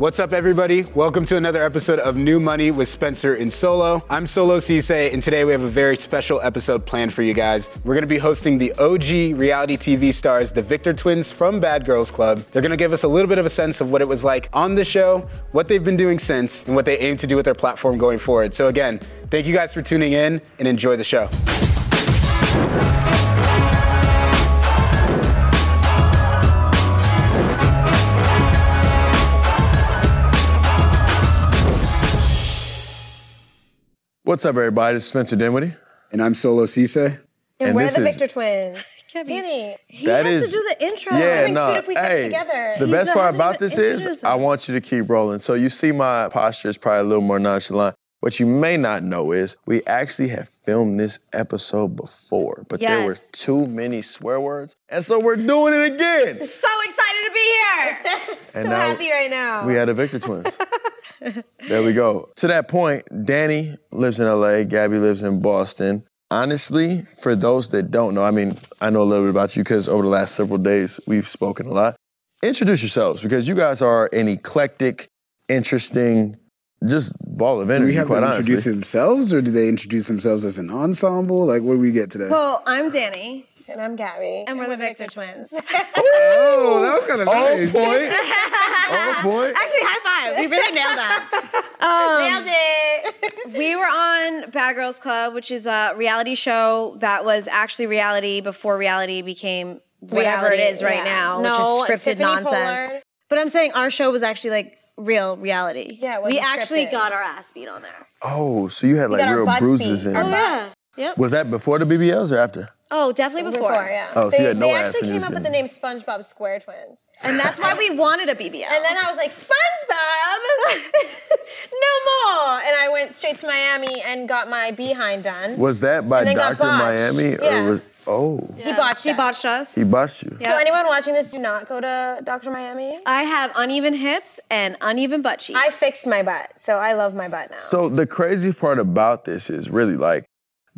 What's up, everybody? Welcome to another episode of New Money with Spencer and Solo. I'm Solo Ceesay, and today we have a very special episode planned for you guys. We're going to be hosting the OG reality TV stars, the Victor twins from Bad Girls Club. They're going to give us a little bit of a sense of what it was like on the show, what they've been doing since, and what they aim to do with their platform going forward. So, again, thank you guys for tuning in and enjoy the show. What's up, everybody? It's Spencer Dinwiddie. And I'm Solo Ceesay. And, And we're this the is- Victor twins. Danny, he That has is- to do the intro. Yeah, no. cute if we hey, together. the He's best the- part about even this is I want you to keep rolling. So you see my posture is probably a little more nonchalant. What you may not know is we actually have filmed this episode before, but there were too many swear words, and so we're doing it again. So excited to be here. And so now happy right now. We had a Victor twins. there we go. To that point, Danny lives in LA, Gabby lives in Boston. Honestly, for those that don't know, I mean, I know a little bit about you because over the last several days we've spoken a lot. Introduce yourselves because you guys are an eclectic, interesting, just ball of energy. Do we have quite them honestly. introduce themselves, or do they introduce themselves as an ensemble? Like, what do we get today? Well, I'm Danny, and I'm Gabby. and we're the Victor twins. oh, that was kind of On nice. point. On point. Actually, high five. We really nailed that. Um, nailed it. We were on Bad Girls Club, which is a reality show that was actually reality before reality became whatever Reality, it is right yeah. now, No, which is scripted nonsense. Pollard. But I'm saying our show was actually like real reality. Yeah, it we wasn't actually scripted. got our ass beat on there. Oh, so you had like real bruises beat. in Our it. butt. Yep. Was that before the BBLs or after? Oh, definitely before. Before, yeah. Oh, so they, you had no they ass actually when you came was up with the name SpongeBob Square Twins. And that's why we wanted a BBL. And then I was like, SpongeBob, no more. And I went straight to Miami and got my behind done. Was that by And then got Dr. botched. Miami? Or Yeah. was, oh, he botched He us. botched us. he botched you. So anyone watching this, do not go to Dr. Miami. I have uneven hips and uneven butt cheeks. I fixed my butt, so I love my butt now. So the crazy part about this is really like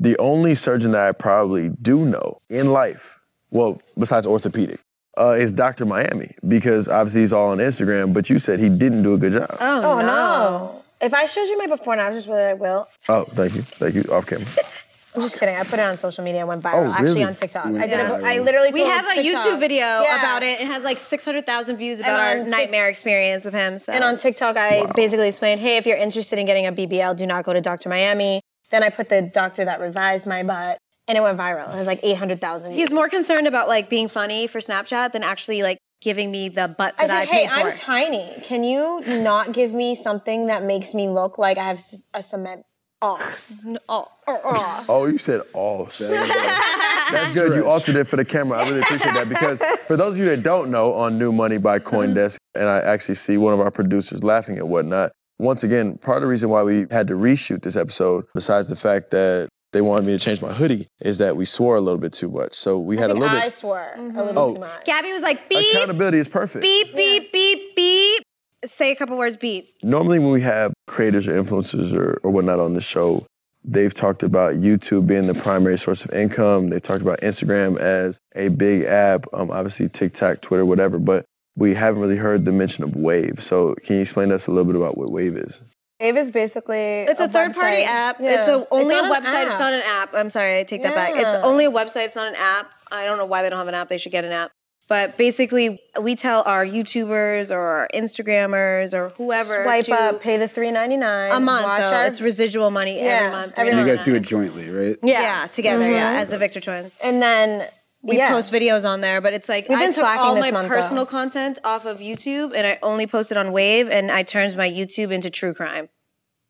the only surgeon that I probably do know in life, well, besides orthopedic, uh, is Dr. Miami because obviously he's all on Instagram, but you said he didn't do a good job. oh, oh no. no. If I showed you my before and I was just really I will. Oh, thank you. Thank you. Off camera. I'm just kidding. I put it on social media. and went viral. Oh, really? Actually on TikTok. I did. Yeah. A, I literally. We told have a TikTok- YouTube video Yeah. about it. It has like 600,000 views about our on nightmare experience with him. So. And on TikTok, I basically explained, hey, if you're interested in getting a BBL, do not go to Dr. Miami. Then I put the doctor that revised my butt, and it went viral. It was like 800,000 views. He's more concerned about like being funny for Snapchat than actually like giving me the butt I that I, said, hey, paid I'm for. tiny. Can you not give me something that makes me look like I have a cement ox? oh, oh. Oh, you said all. That's good. You altered it for the camera. I really appreciate that because for those of you that don't know, on New Money by CoinDesk, and I actually see one of our producers laughing at whatnot. Once again, part of the reason why we had to reshoot this episode, besides the fact that they wanted me to change my hoodie, is that we swore a little bit too much. So we had a And little I bit. swore Mm-hmm. a little Oh. too much. Gabby was like, beep, Accountability is perfect. beep, beep, beep, beep. Say a couple words, beep. Normally, when we have creators or influencers or, or whatnot on the show, they've talked about YouTube being the primary source of income. They've talked about Instagram as a big app, um, obviously TikTok, Twitter, whatever. But we haven't really heard the mention of Wave. So can you explain to us a little bit about what Wave is? Wave is basically It's a, third party app. Yeah. It's a, only a not an website. It's not an app. I'm sorry, I take that back. It's only a website. It's not an app. I don't know why they don't have an app. They should get an app. But basically, we tell our YouTubers or our Instagrammers or whoever Swipe to, up, pay the three ninety nine a month. Watch Though. our, It's residual money Yeah, every month. every And you guys do it jointly, right? yeah, yeah together. Yeah, mm-hmm. as the Victor twins. and then We yeah. post videos on there, but it's like We've I been took all my month, personal though. content off of YouTube and I only posted on Wave, and I turned my YouTube into true crime,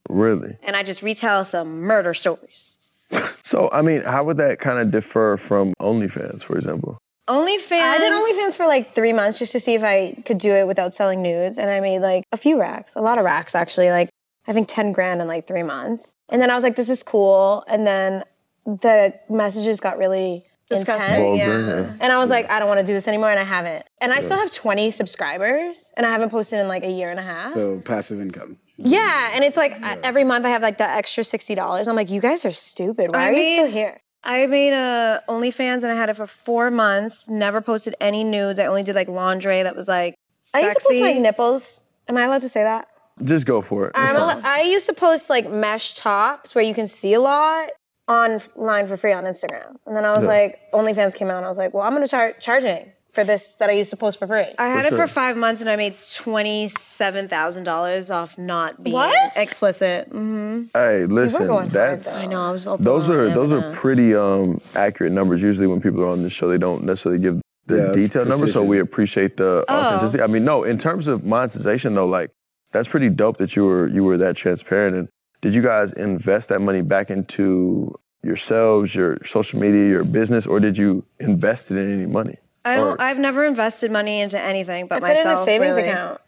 Really? and I just retell some murder stories. So, I mean, how would that kind of differ from OnlyFans, for example? OnlyFans. I did OnlyFans for like three months just to see if I could do it without selling nudes, and I made like a few racks, a lot of racks actually, like I think ten grand in like three months. And then I was like, this is cool, and then the messages got really Disgusting. intense. Oh, yeah. And I was like, I don't want to do this anymore, and I haven't. And I still have 20 subscribers, and I haven't posted in like a year and a half. So passive income. yeah, and it's like I- every month I have like that extra $60. I'm like, you guys are stupid. Why I are you made- still here? I made a OnlyFans and I had it for four months. Never posted any nudes. I only did like lingerie that was like I used to post my nipples. Am I allowed to say that? Just go for it. I'm al- I used to post like mesh tops where you can see a lot online for free on Instagram. And then I was Yeah. like, OnlyFans came out and I was like, well, I'm gonna start charging for this that I used to post for free. I had For it sure. for five months and I made twenty seven thousand dollars off not being What? explicit. hmm Hey, listen, going hard, that's. I know I was. open those are those but, are pretty um accurate numbers. Usually, when people are on the show, they don't necessarily give the Yeah, detailed numbers. So we appreciate the Oh. authenticity. I mean, no, in terms of monetization though, like that's pretty dope that you were you were that transparent. And did you guys invest that money back into yourselves, your social media, your business, or did you invest it in any money? I don't. Or- I've never invested money into anything but I put it in myself. a savings really. account.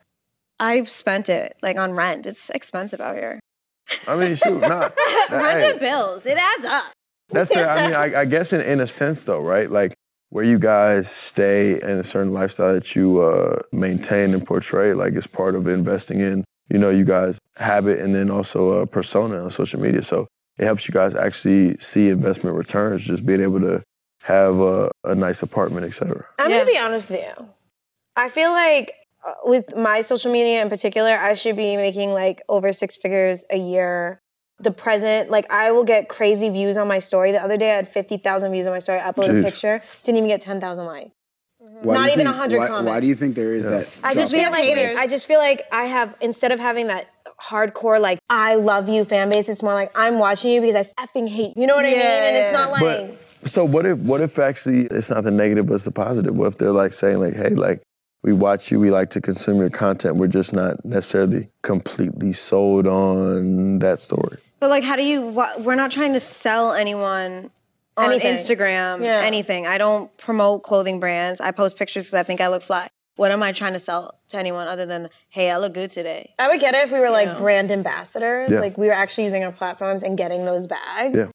I spent it like on rent. It's expensive out here. I mean, shoot, not. Rent hey, and bills. It adds up. That's fair. I mean, I, I guess in, in a sense, though, right? Like where you guys stay and a certain lifestyle that you uh, maintain and portray, like it's part of investing in, you know, you guys habit and then also a persona on social media. So it helps you guys actually see investment returns, just being able to have a, a nice apartment, et cetera. I'm Yeah. gonna be honest with you. I feel like uh, with my social media in particular, I should be making like over six figures a year. The present, like I will get crazy views on my story. The other day I had 50,000 views on my story. I uploaded Jeez. a picture, didn't even get 10,000 likes. Mm-hmm. Why Not even think- 100 why, comments. Why do you think there is that? I just feel like haters. I just feel like I have instead of having that hardcore like I love you fan base, it's more like I'm watching you because I effing hate you. You know what I mean? And it's not like But so what if what if actually it's not the negative, but it's the positive? What if they're like saying like, hey, like we watch you, we like to consume your content, we're just not necessarily completely sold on that story. But like, how do you? Wh- we're not trying to sell anyone on Anything. Instagram. Yeah. Anything. I don't promote clothing brands. I post pictures because I think I look fly. What am I trying to sell to anyone other than, hey, I look good today? I would get it if we were like know? brand ambassadors, Yeah. like we were actually using our platforms and getting those bags. Yeah.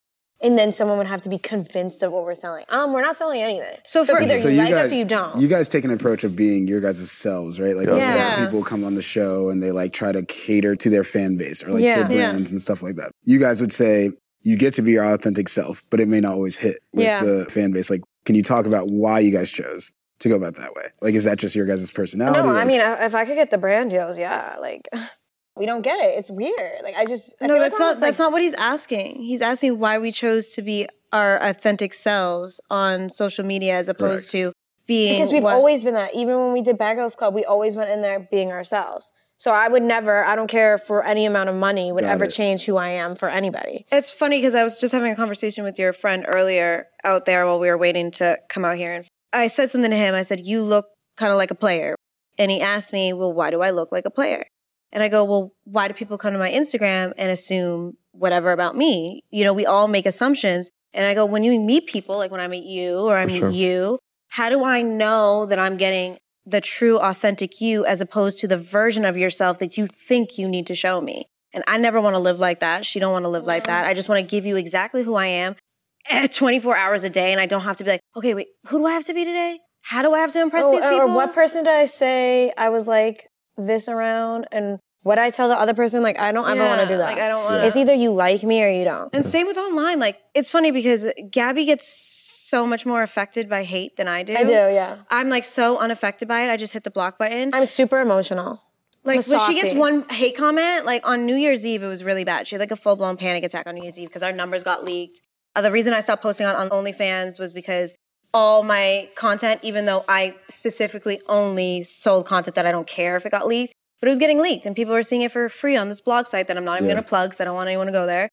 And then someone would have to be convinced of what we're selling. Um, we're not selling anything. So So, for- it's either So you, you like guys, us or you don't. You guys take an approach of being your guys' selves, right? Like when Yeah. people come on the show and they like try to cater to their fan base or like Yeah. to Yeah. brands and stuff like that. You guys would say you get to be your authentic self, but it may not always hit with Yeah. the fan base. Like, can you talk about why you guys chose to go about that way? Like, is that just your guys' personality? no, I mean, if I could get the brand deals, yeah, like we don't get it. It's weird. Like I just I no, feel like that's we're not. almost, That's like, not what he's asking. He's asking why we chose to be our authentic selves on social media as opposed to being because we've what- always been that. Even when we did Bad Girls Club, we always went in there being ourselves. So I would never, I don't care for any amount of money, would Got ever it. change who I am for anybody. It's funny because I was just having a conversation with your friend earlier out there while we were waiting to come out here. And I said something to him. I said, You look kind of like a player. And he asked me, Well, why do I look like a player? And I go, Well, why do people come to my Instagram and assume whatever about me? You know, we all make assumptions. And I go, When you meet people, like when I meet you or I meet sure. you, how do I know that I'm getting the true, authentic you as opposed to the version of yourself that you think you need to show me? And I never want to live like that. She don't want to live like that. I just want to give you exactly who I am at 24 hours a day. And I don't have to be like, okay, wait, who do I have to be today? How do I have to impress Oh, these people? Or what person did I say I was like this around? And what I tell the other person, like I don't ever want to do that. like, I don't wanna- It's either you like me or you don't. and same with online. Like, it's funny because Gabby gets so much more affected by hate than I do. I do, yeah. I'm like so unaffected by it. I just hit the block button. I'm super emotional. Like when she gets one hate comment, like on New Year's Eve, it was really bad. She had like a full blown panic attack on New Year's Eve because our numbers got leaked. Uh, the reason I stopped posting on, on OnlyFans was because all my content, even though I specifically only sold content that I don't care if it got leaked. But it was getting leaked, and people were seeing it for free on this blog site that I'm not even Yeah. going to plug, because I don't want anyone to go there.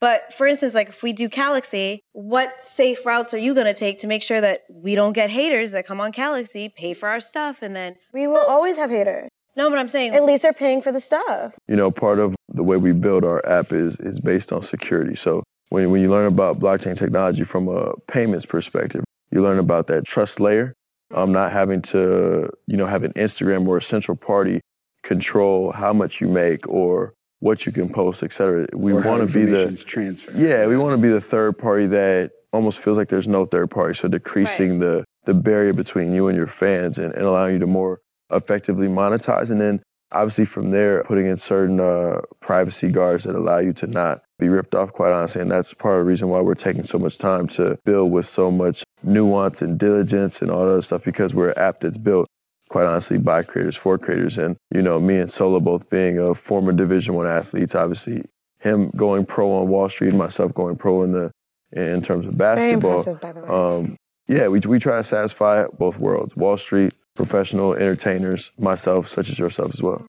But for instance, like if we do Calaxy, what safe routes are you going to take to make sure that we don't get haters that come on Calaxy, pay for our stuff, and then We will always have haters. no, but I'm saying At least they're paying for the stuff. you know, part of the way we build our app is is based on security. So when when you learn about blockchain technology from a payments perspective, you learn about that trust layer. Um, not having to you know have an Instagram or a central party control how much you make or what you can post, et cetera. We Or how want to be the information's transferred. yeah, we want to be the third party that almost feels like there's no third party. So decreasing the the barrier between you and your fans and, and allowing you to more effectively monetize. And then obviously from there, putting in certain uh, privacy guards that allow you to not be ripped off, quite honestly. And that's part of the reason why we're taking so much time to build with so much nuance and diligence and all that other stuff because we're an app that's built quite honestly by creators for creators and you know me and solo both being a former division one athletes obviously him going pro on wall street myself going pro in the in terms of basketball Very basketball impressive, by the way. um, yeah, we, we try to satisfy both worlds Wall Street, professional entertainers, myself, such as yourself as well.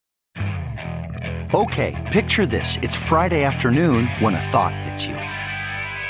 Okay, picture this. It's Friday afternoon when a thought hits you.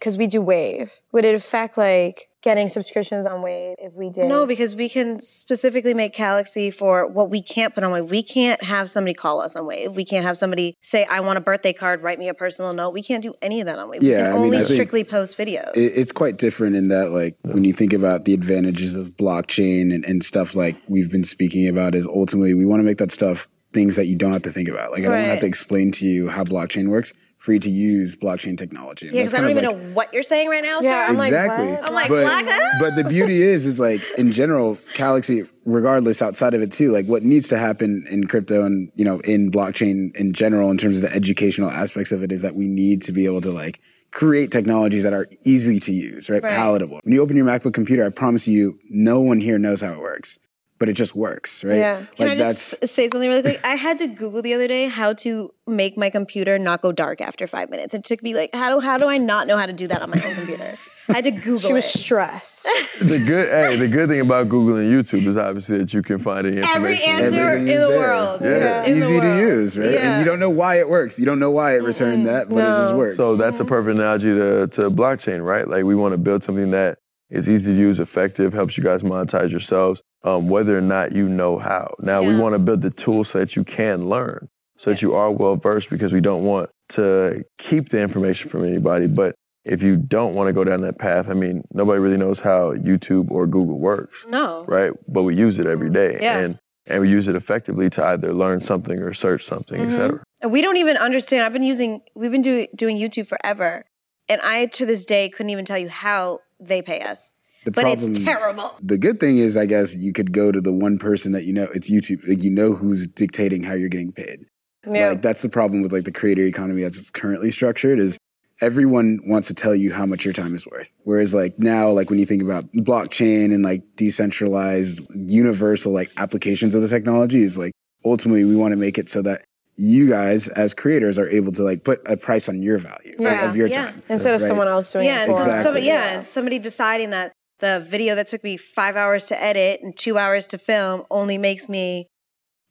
because we do Wave. Would it affect like getting subscriptions on Wave if we did? No, because we can specifically make Calaxy for what we can't put on Wave. We can't have somebody call us on Wave. We can't have somebody say, I want a birthday card, write me a personal note. We can't do any of that on Wave. we Yeah, can I mean, only I think- strictly post videos. It- It's quite different in that, like, when you think about the advantages of blockchain and, and stuff like we've been speaking about, is ultimately we want to make that stuff things that you don't have to think about. Like, I don't have to explain to you how blockchain works for you to use blockchain technology. And yeah, because I don't even like- know what you're saying right now, Yeah, sir. I'm like, exactly. what? I'm like, but, but the beauty is, is like in general, Calaxy, regardless outside of it too, like what needs to happen in crypto and you know in blockchain in general, in terms of the educational aspects of it, is that we need to be able to like create technologies that are easy to use, right? Right. Palatable. When you open your MacBook computer, I promise you, no one here knows how it works, but it just works, right? Yeah. Can Like I just say something really quick? I had to Google the other day how to make my computer not go dark after five minutes. It took me like, how do how do I not know how to do that on my own computer? I had to Google it. She was it. stressed. The good, hey, the good thing about Google and YouTube is obviously that you can find any Every information. answer in the there. world. Yeah. In the easy to use, right? Yeah. And you don't know why it works. You don't know why it returned mm-hmm. that, but it just works. So that's a perfect analogy to, to blockchain, right? Like we want to build something that is easy to use, effective, helps you guys monetize yourselves, um, whether or not you know how. Now we want to build the tools so that you can learn, so that you are well versed, because we don't want to keep the information from anybody. But if you don't want to go down that path, I mean, nobody really knows how YouTube or Google works, No. right? But we use it every day, Yeah. and and we use it effectively to either learn something or search something, Mm-hmm. et cetera. And we don't even understand. I've been using, we've been do, doing YouTube forever. And I, to this day, couldn't even tell you how they pay us. The but problem- it's terrible. The good thing is, I guess, you could go to the one person that you know. It's YouTube. Like you know who's dictating how you're getting paid. Yeah. Like that's the problem with like the creator economy as it's currently structured. Is everyone wants to tell you how much your time is worth. Whereas like now, like when you think about blockchain and like decentralized, universal like applications of the technology, is like ultimately we want to make it so that you guys as creators are able to like put a price on your value of- Yeah. of your Yeah. time Instead of someone else doing Yeah, it and for. Exactly. somebody, yeah, and somebody deciding that the video that took me five hours to edit and two hours to film only makes me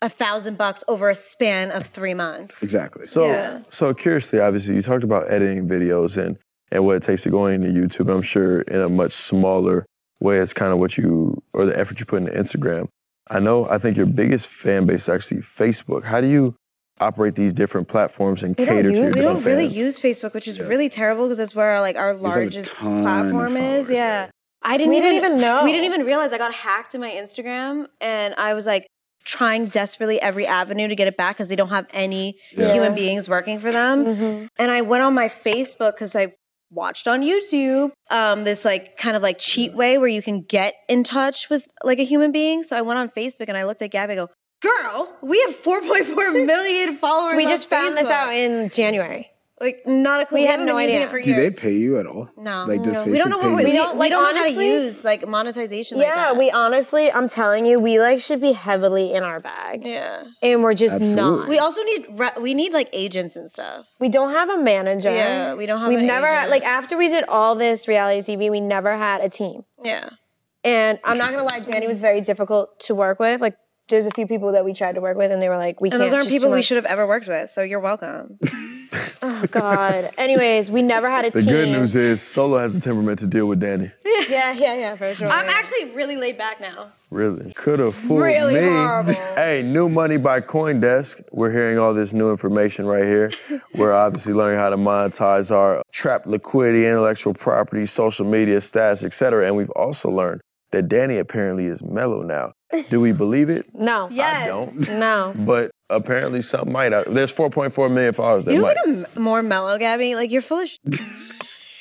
a thousand bucks over a span of three months. Exactly. So, Yeah. so curiously, obviously, you talked about editing videos and and what it takes to go into YouTube. I'm sure in a much smaller way, it's kind of what you or the effort you put into Instagram. I know, I think your biggest fan base is actually Facebook. How do you operate these different platforms and We don't cater to your use- We don't really fans? use Facebook, which is really terrible because that's where our, like our have largest ton of platform is. Yeah. yeah. I didn't We even, didn't even know. We didn't even realize I got hacked in my Instagram and I was like trying desperately every avenue to get it back because they don't have any Yeah. human beings working for them. Mm-hmm. And I went on my Facebook because I watched on YouTube um, this like kind of like cheat way where you can get in touch with like a human being. So I went on Facebook and I looked at Gabby. I go, "Girl, we have 4.4 million followers." So we on just found this out in January. Like not a clue. We had haven't no idea. it for Do they pay you at all? No, Like, does no. Facebook we don't know what pay we, you? we We don't don't- we don't know how to honestly- use like monetization. like yeah, that. we honestly, I'm telling you, we like should be heavily in our bag, yeah. and we're just Absolutely. not. We also need re- we need like agents and stuff. We don't have a manager. Yeah, we don't have We've an never had agent. like after we did all this reality TV, we never had a team. Yeah. And I'm not gonna lie, Danny was very difficult to work with. Like, there's a few people that we tried to work with, and they were like, "We And can't." those aren't just people we should have ever worked with. So you're welcome. Oh God. Anyways, we never had a The team. The good news is Solo has the temperament to deal with Danny. Yeah, yeah, yeah, for sure. I'm actually really laid back now. Really? Could have fooled Really me. horrible. Hey, new money by CoinDesk. We're hearing all this new information right here. We're obviously learning how to monetize our trapped liquidity, intellectual property, social media stats, etc. And we've also learned that Danny apparently is mellow now. Do we believe it? no. Yes. I don't. No. But apparently some might. Uh, There's 4.4 million followers that You might. look like a m- more mellow, Gabby. Like you're full of. Sh-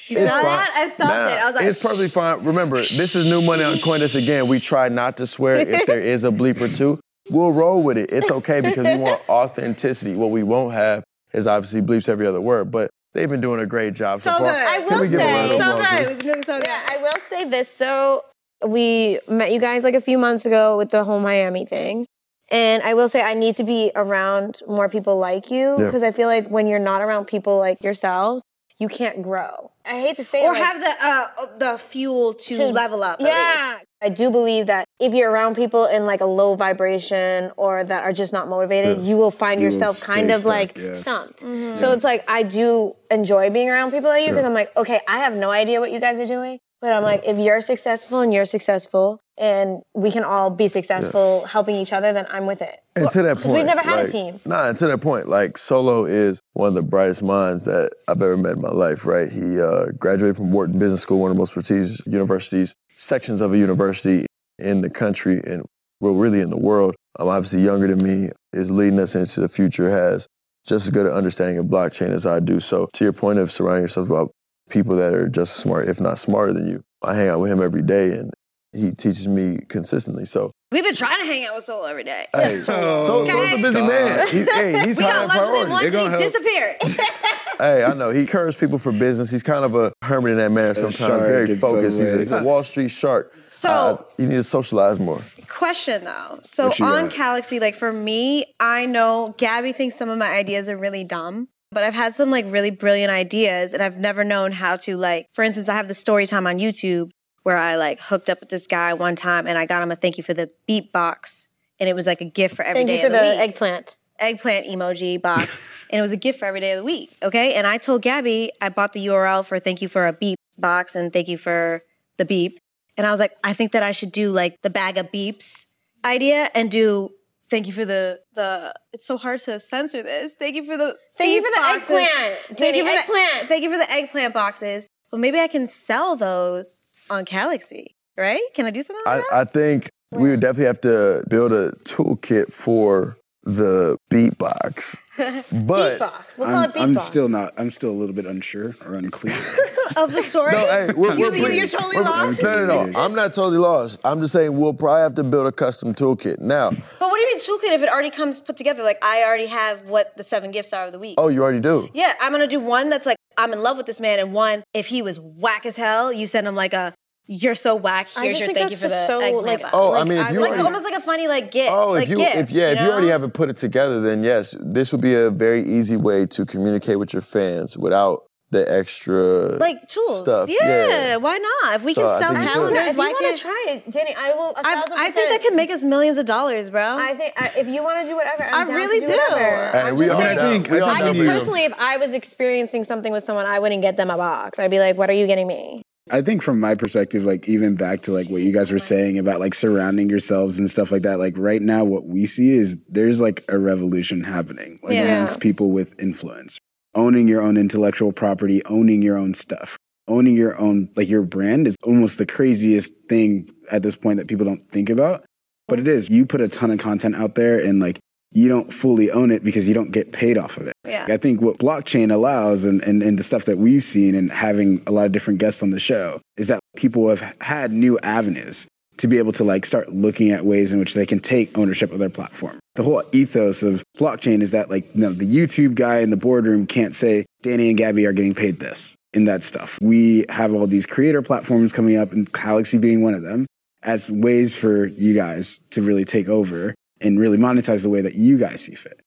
you saw fine. that? I stopped Nah, it. I was like, it's perfectly fine. Remember, this is new money on CoinDesk again. We try not to swear if there is a bleep or two. We'll roll with it. It's okay because we want authenticity. What we won't have is obviously bleeps every other word, but they've been doing a great job so, So far. good. I Can will we give a say- round so good. We've been doing so good. Yeah, I will say this though. We met you guys like a few months ago with the whole Miami thing. And I will say I need to be around more people like you Yeah. because I feel like when you're not around people like yourselves, you can't grow. I hate to say or it, like- have the uh, the fuel to, to level up. At Yeah. least. I do believe that if you're around people in like a low vibration or that are just not motivated, you will find You yourself stay kind of stuck, like yeah. stumped. So it's like I do enjoy being around people like you because I'm like, okay, I have no idea what you guys are doing. But I'm like, if you're successful and you're successful and we can all be successful helping each other, then I'm with it. And to that point, Because we've never had a team. Nah, and to that point, like Solo is one of the brightest minds that I've ever met in my life. Right? He uh, graduated from Wharton Business School, one of the most prestigious universities, sections of a university in the country, and well, really in the world. Um, obviously younger than me, is leading us into the future. Has just as good an understanding of blockchain as I do. So, to your point of surrounding yourself about people that are just smart, if not smarter than you, I hang out with him every day, and he teaches me consistently. So. We've been trying to hang out with Solo every day. Hey, so, so, Solo's a busy Stop. man. He, hey, he's we high got in less than priority. once They're gonna he help. disappeared. Hey, I know. He encourages people for business. He's kind of a hermit in that manner sometimes, shark very focused. He's a, he's a Wall Street shark. So- Uh, you need to socialize more. Question though. So on got? Calaxy, like for me, I know Gabby thinks some of my ideas are really dumb, but I've had some like really brilliant ideas and I've never known how to like, for instance, I have the story time on YouTube where I like hooked up with this guy one time and I got him a thank you for the beatbox. And it was like a gift for every Thank day you for the the eggplant. eggplant emoji box, and it was a gift for every day of the week. Okay, and I told Gabby I bought the URL for thank you for a beep box and thank you for the beep, and I was like, I think that I should do like the bag of beeps idea and do thank you for the the. It's so hard to censor this. Thank you for the Thank you for the boxes. eggplant. Thank Danny, you for eggplant. The, thank you for the eggplant boxes. Well, maybe I can sell those on Calaxy, right? Can I do something like I, I think we would definitely have to build a toolkit for the beatbox. But Beatbox. We'll call I'm, it beatbox. I'm still not. I'm still a little bit unsure or unclear. Of the story? no, hey, we're, You- we're you're totally we're- lost? No, no, no. I'm not totally lost. I'm just saying we'll probably have to build a custom toolkit. Now, But what do you mean toolkit if it already comes put together? Like I already have what the seven gifts are of the week. oh, you already do. Yeah, I'm gonna do one that's like I'm in love with this man, and one if he was whack as hell, you send him like a you're so whack. I just your think thank you that's for the just so, eggplant like, box. Oh, I mean, if you like already, almost like a funny like oh, gift. Oh, like if you gift, if yeah, if you already have it put it together, then yes, this would be a very easy way to communicate with your fans without the extra like tools. stuff. Yeah, why not? If we So can sell think you could. calendars, you why want can't to try it, Danny, I will. A I, thousand I think that percent- can make us millions of dollars, bro. I think I, if you want to do whatever, I'm I down really to do. do. Hey, I'm we just all saying, think- We all I I think down just personally, if I was experiencing something with someone, I wouldn't get them a box. I'd be like, "What are you getting me?" I think from my perspective, like even back to like what you guys were saying about like surrounding yourselves and stuff like that, like right now what we see is there's like a revolution happening like Yeah. amongst people with influence. Owning your own intellectual property, owning your own stuff, owning your own like your brand is almost the craziest thing at this point that people don't think about. But it is. You put a ton of content out there and like you don't fully own it because you don't get paid off of it. Yeah. I think what blockchain allows and, and, and the stuff that we've seen and having a lot of different guests on the show is that people have had new avenues to be able to like start looking at ways in which they can take ownership of their platform. The whole ethos of blockchain is that like you know, the YouTube guy in the boardroom can't say Danny and Gabby are getting paid this in that stuff. We have all these creator platforms coming up and Calaxy being one of them as ways for you guys to really take over and really monetize the way that you guys see fit.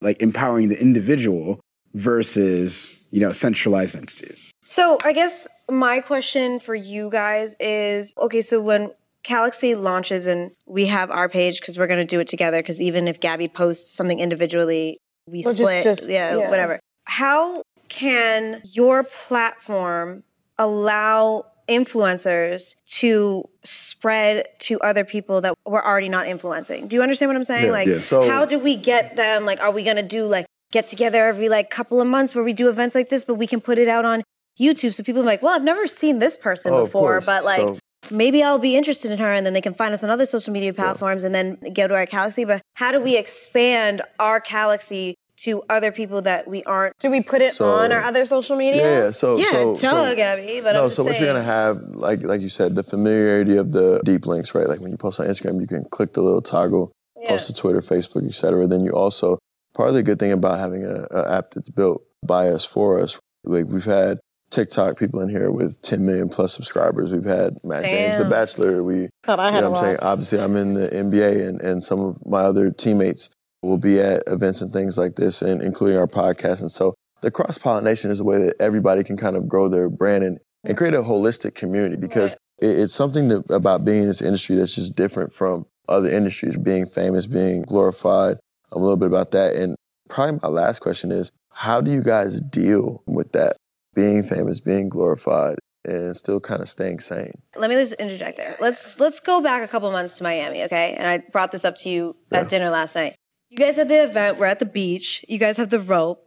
Like empowering the individual versus, you know, centralized entities. So I guess my question for you guys is okay, so when Calaxy launches and we have our page because we're gonna do it together, because even if Gabby posts something individually, we We'll just- split. just- yeah, yeah. whatever. How can your platform allow influencers to spread to other people that we're already not influencing? Do you understand what I'm saying? Yeah, like yeah. So- how do we get them? Like, are we gonna do like get together every like couple of months where we do events like this, but we can put it out on YouTube so people are like, well, I've never seen this person Oh, before, but like So- maybe I'll be interested in her, and then they can find us on other social media platforms, and then go to our Calaxy. But how do we expand our Calaxy to other people that we aren't? Do we put it So- on our other social media? Yeah, yeah. So Yeah, so, duh, so, Gabby. But no, I'm just so what you're gonna have, like like you said, the familiarity of the deep links, right? Like when you post on Instagram, you can click the little toggle, post to Twitter, Facebook, etc. Then you also part of the good thing about having a, a app that's built by us for us. Like we've had TikTok people in here with 10 million plus subscribers. We've had Matt James, The Bachelor. We, Thought I you know what I'm saying? Obviously, I'm in the NBA, and, and some of my other teammates will be at events and things like this, and including our podcast. And so the cross pollination is a way that everybody can kind of grow their brand and, and create a holistic community because it, it's something that, about being in this industry that's just different from other industries, being famous, being glorified. A little bit about that. And probably my last question is how do you guys deal with that? Being famous, being glorified, and still kind of staying sane. Let me just interject there. Let's let's go back a couple months to Miami, okay? And I brought this up to you at dinner last night. You guys had the event. We're at the beach. You guys have the rope.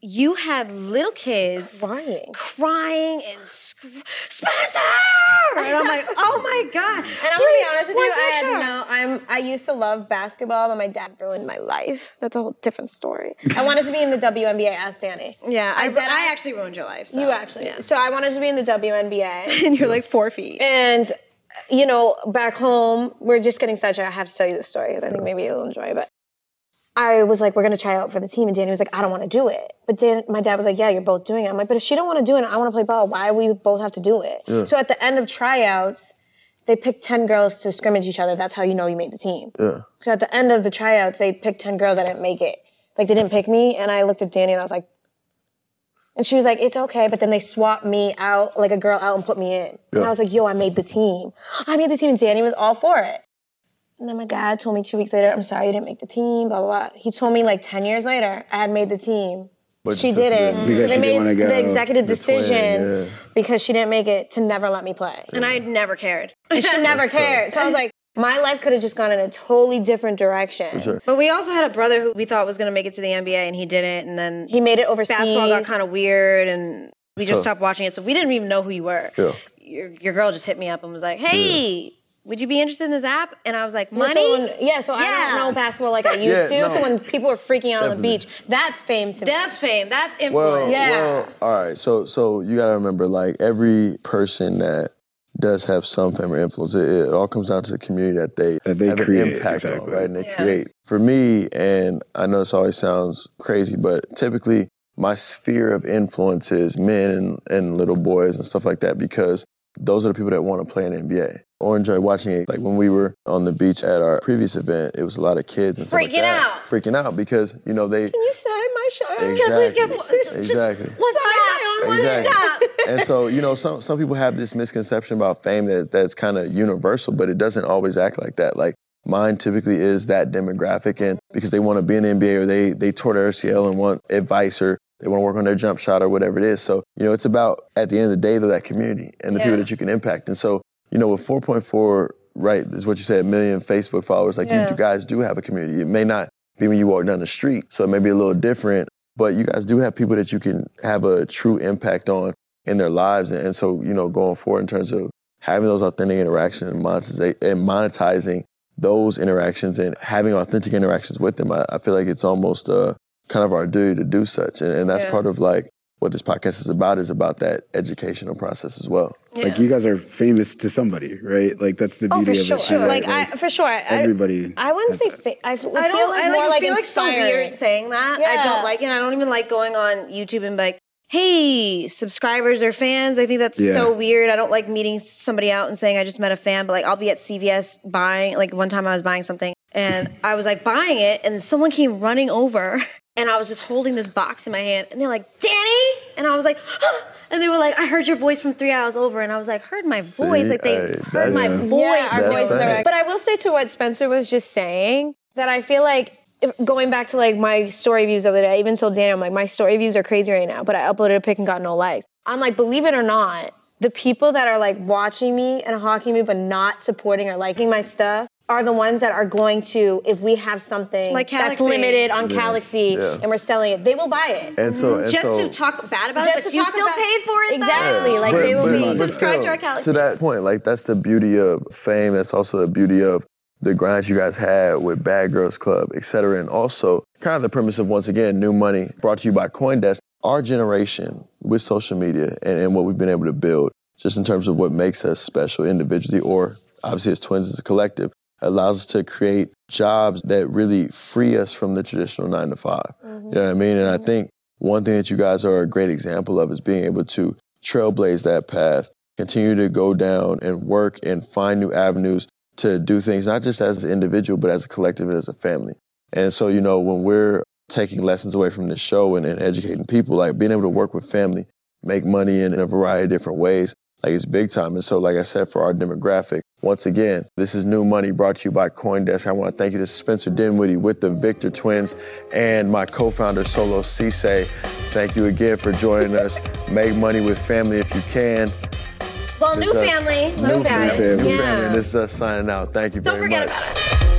You had little kids Crying. crying and sc- Spencer, and I'm like, oh my god! And I'm gonna be honest with you, I had no. I'm. I used to love basketball, but my dad ruined my life. That's a whole different story. I wanted to be in the WNBA. Ask Danny. Yeah, I, I did- I actually ruined your life. So. You actually. So I wanted to be in the WNBA, and you're like four feet. and you know, back home, we're just getting such. I have to tell you the story because I think maybe you'll enjoy it. But I was like, we're gonna try out for the team, and Danny was like, I don't want to do it. But Dan, my dad was like, Yeah, you're both doing it. I'm like, but if she don't want to do it, I want to play ball. Why we both have to do it? So at the end of tryouts, they picked ten girls to scrimmage each other. That's how you know you made the team. Yeah. So at the end of the tryouts, they picked 10 girls. I didn't make it. Like, they didn't pick me. And I looked at Danny and I was like, and she was like, it's okay. But then they swapped me out, like a girl out, and put me in. And I was like, yo, I made the team. I made the team. And Danny was all for it. And then my dad told me two weeks later, I'm sorry you didn't make the team, blah, blah, blah. He told me like 10 years later, I had made the team. But she didn't. didn't. Because so they she didn't made the executive the twin, decision yeah. because she didn't make it to never let me play. and I never cared. And she never cared. So I was like, my life could have just gone in a totally different direction. sure. But we also had a brother who we thought was going to make it to the NBA, and he didn't. And then He made it overseas. basketball got kind of weird, and we just So- stopped watching it. So we didn't even know who you were. Yeah. Your, your girl just hit me up and was like, "Hey, would you be interested in this app?" And I was like, "Money." So when, yeah, so I don't know basketball like I used Yeah, to. no. So when people were freaking out on the beach, that's fame to me. That's fame. That's influence. Well, Yeah. well, all right. So, so you gotta remember, like every person that does have some fame or influence, it, it all comes down to the community that they That they have create, an impact exactly. on, right? And they Yeah. create. For me, and I know this always sounds crazy, but typically my sphere of influence is men and, and little boys and stuff like that because those are the people that want to play in the NBA or enjoy watching it. Like when we were on the beach at our previous event, it was a lot of kids and stuff like Freaking that. out. Freaking out because, you know, they Can you sign my shirt? Can I please get Exactly. just Exactly. one stop? One stop. and so, you know, some some people have this misconception about fame that that's kind of universal, but it doesn't always act like that. Like mine typically is that demographic, and because they want to be in the NBA or they they tore their ACL and want advice or they want to work on their jump shot or whatever it is. So, you know, it's about at the end of the day, though, that community and the Yeah. people that you can impact. And so, you know, with 4.4, right, is what you said, million Facebook followers, like you, Yeah. you guys do have a community. It may not be when you walk down the street, so it may be a little different, but you guys do have people that you can have a true impact on in their lives. And, and so, you know, going forward in terms of having those authentic interactions and, and monetizing those interactions and having authentic interactions with them, I, I feel like it's almost uh, kind of our duty to do such. And, and that's Yeah. part of like what this podcast is about is about that educational process as well. Like you guys are famous to somebody, right? Like that's the Oh, beauty for of sure. it. right? Like, I, for sure. Everybody. I wouldn't say. that. Fa- I, f- I feel don't. like I more like, like feel like so weird saying that. I don't like it. I don't even like going on YouTube and be like, "Hey, subscribers or fans." I think that's Yeah. so weird. I don't like meeting somebody out and saying I just met a fan. But like, I'll be at CVS buying. Like one time, I was buying something and I was like buying it, and someone came running over, and I was just holding this box in my hand, and they're like, "Danny," and I was like. huh! And they were like, I heard your voice from three hours over. And I was like, heard my voice. like, they I- heard my Yeah. voice. Yeah, our That's voices right. are. But I will say to what Spencer was just saying that I feel like if, going back to like my story views the other day, I even told Daniel, I'm like, my story views are crazy right now, but I uploaded a pic and got no likes. I'm like, believe it or not, the people that are like watching me and hawking me but not supporting or liking my stuff are the ones that are going to, if we have something Like that's Calaxy. limited on Calaxy Yeah. and we're selling it, they will buy it. And so, and just so, to talk bad about Just it, but to you talk still about- paid for it. Exactly, Though. like they will be- Subscribe to our Calaxy. To that point, like that's the beauty of fame. That's also the beauty of the grind you guys had with Bad Girls Club, et cetera. And also kind of the premise of once again, new money brought to you by Coindesk. Our generation with social media and, and what we've been able to build, just in terms of what makes us special individually or obviously as twins as a collective, allows us to create jobs that really free us from the traditional nine to 5 You know mm-hmm. what I mean? And I mm-hmm. think one thing that you guys are a great example of is being able to trailblaze that path, continue to go down and work and find new avenues to do things, not just as an individual, but as a collective and as a family. And so, you know, when we're taking lessons away from this show and, and educating people, like being able to work with family, make money in, in a variety of different ways, like it's big time. And so, like I said, for our demographic, once again, this is New Money brought to you by Coindesk. I want to thank you to Spencer Dinwiddie with the Victor Twins and my co-founder Solo Ceesay. Thank you again for joining us. Make money with family if you can. Well, This new family. New guys. family. New Yeah. family. And this is us signing out. Thank you Don't very forget much. about it.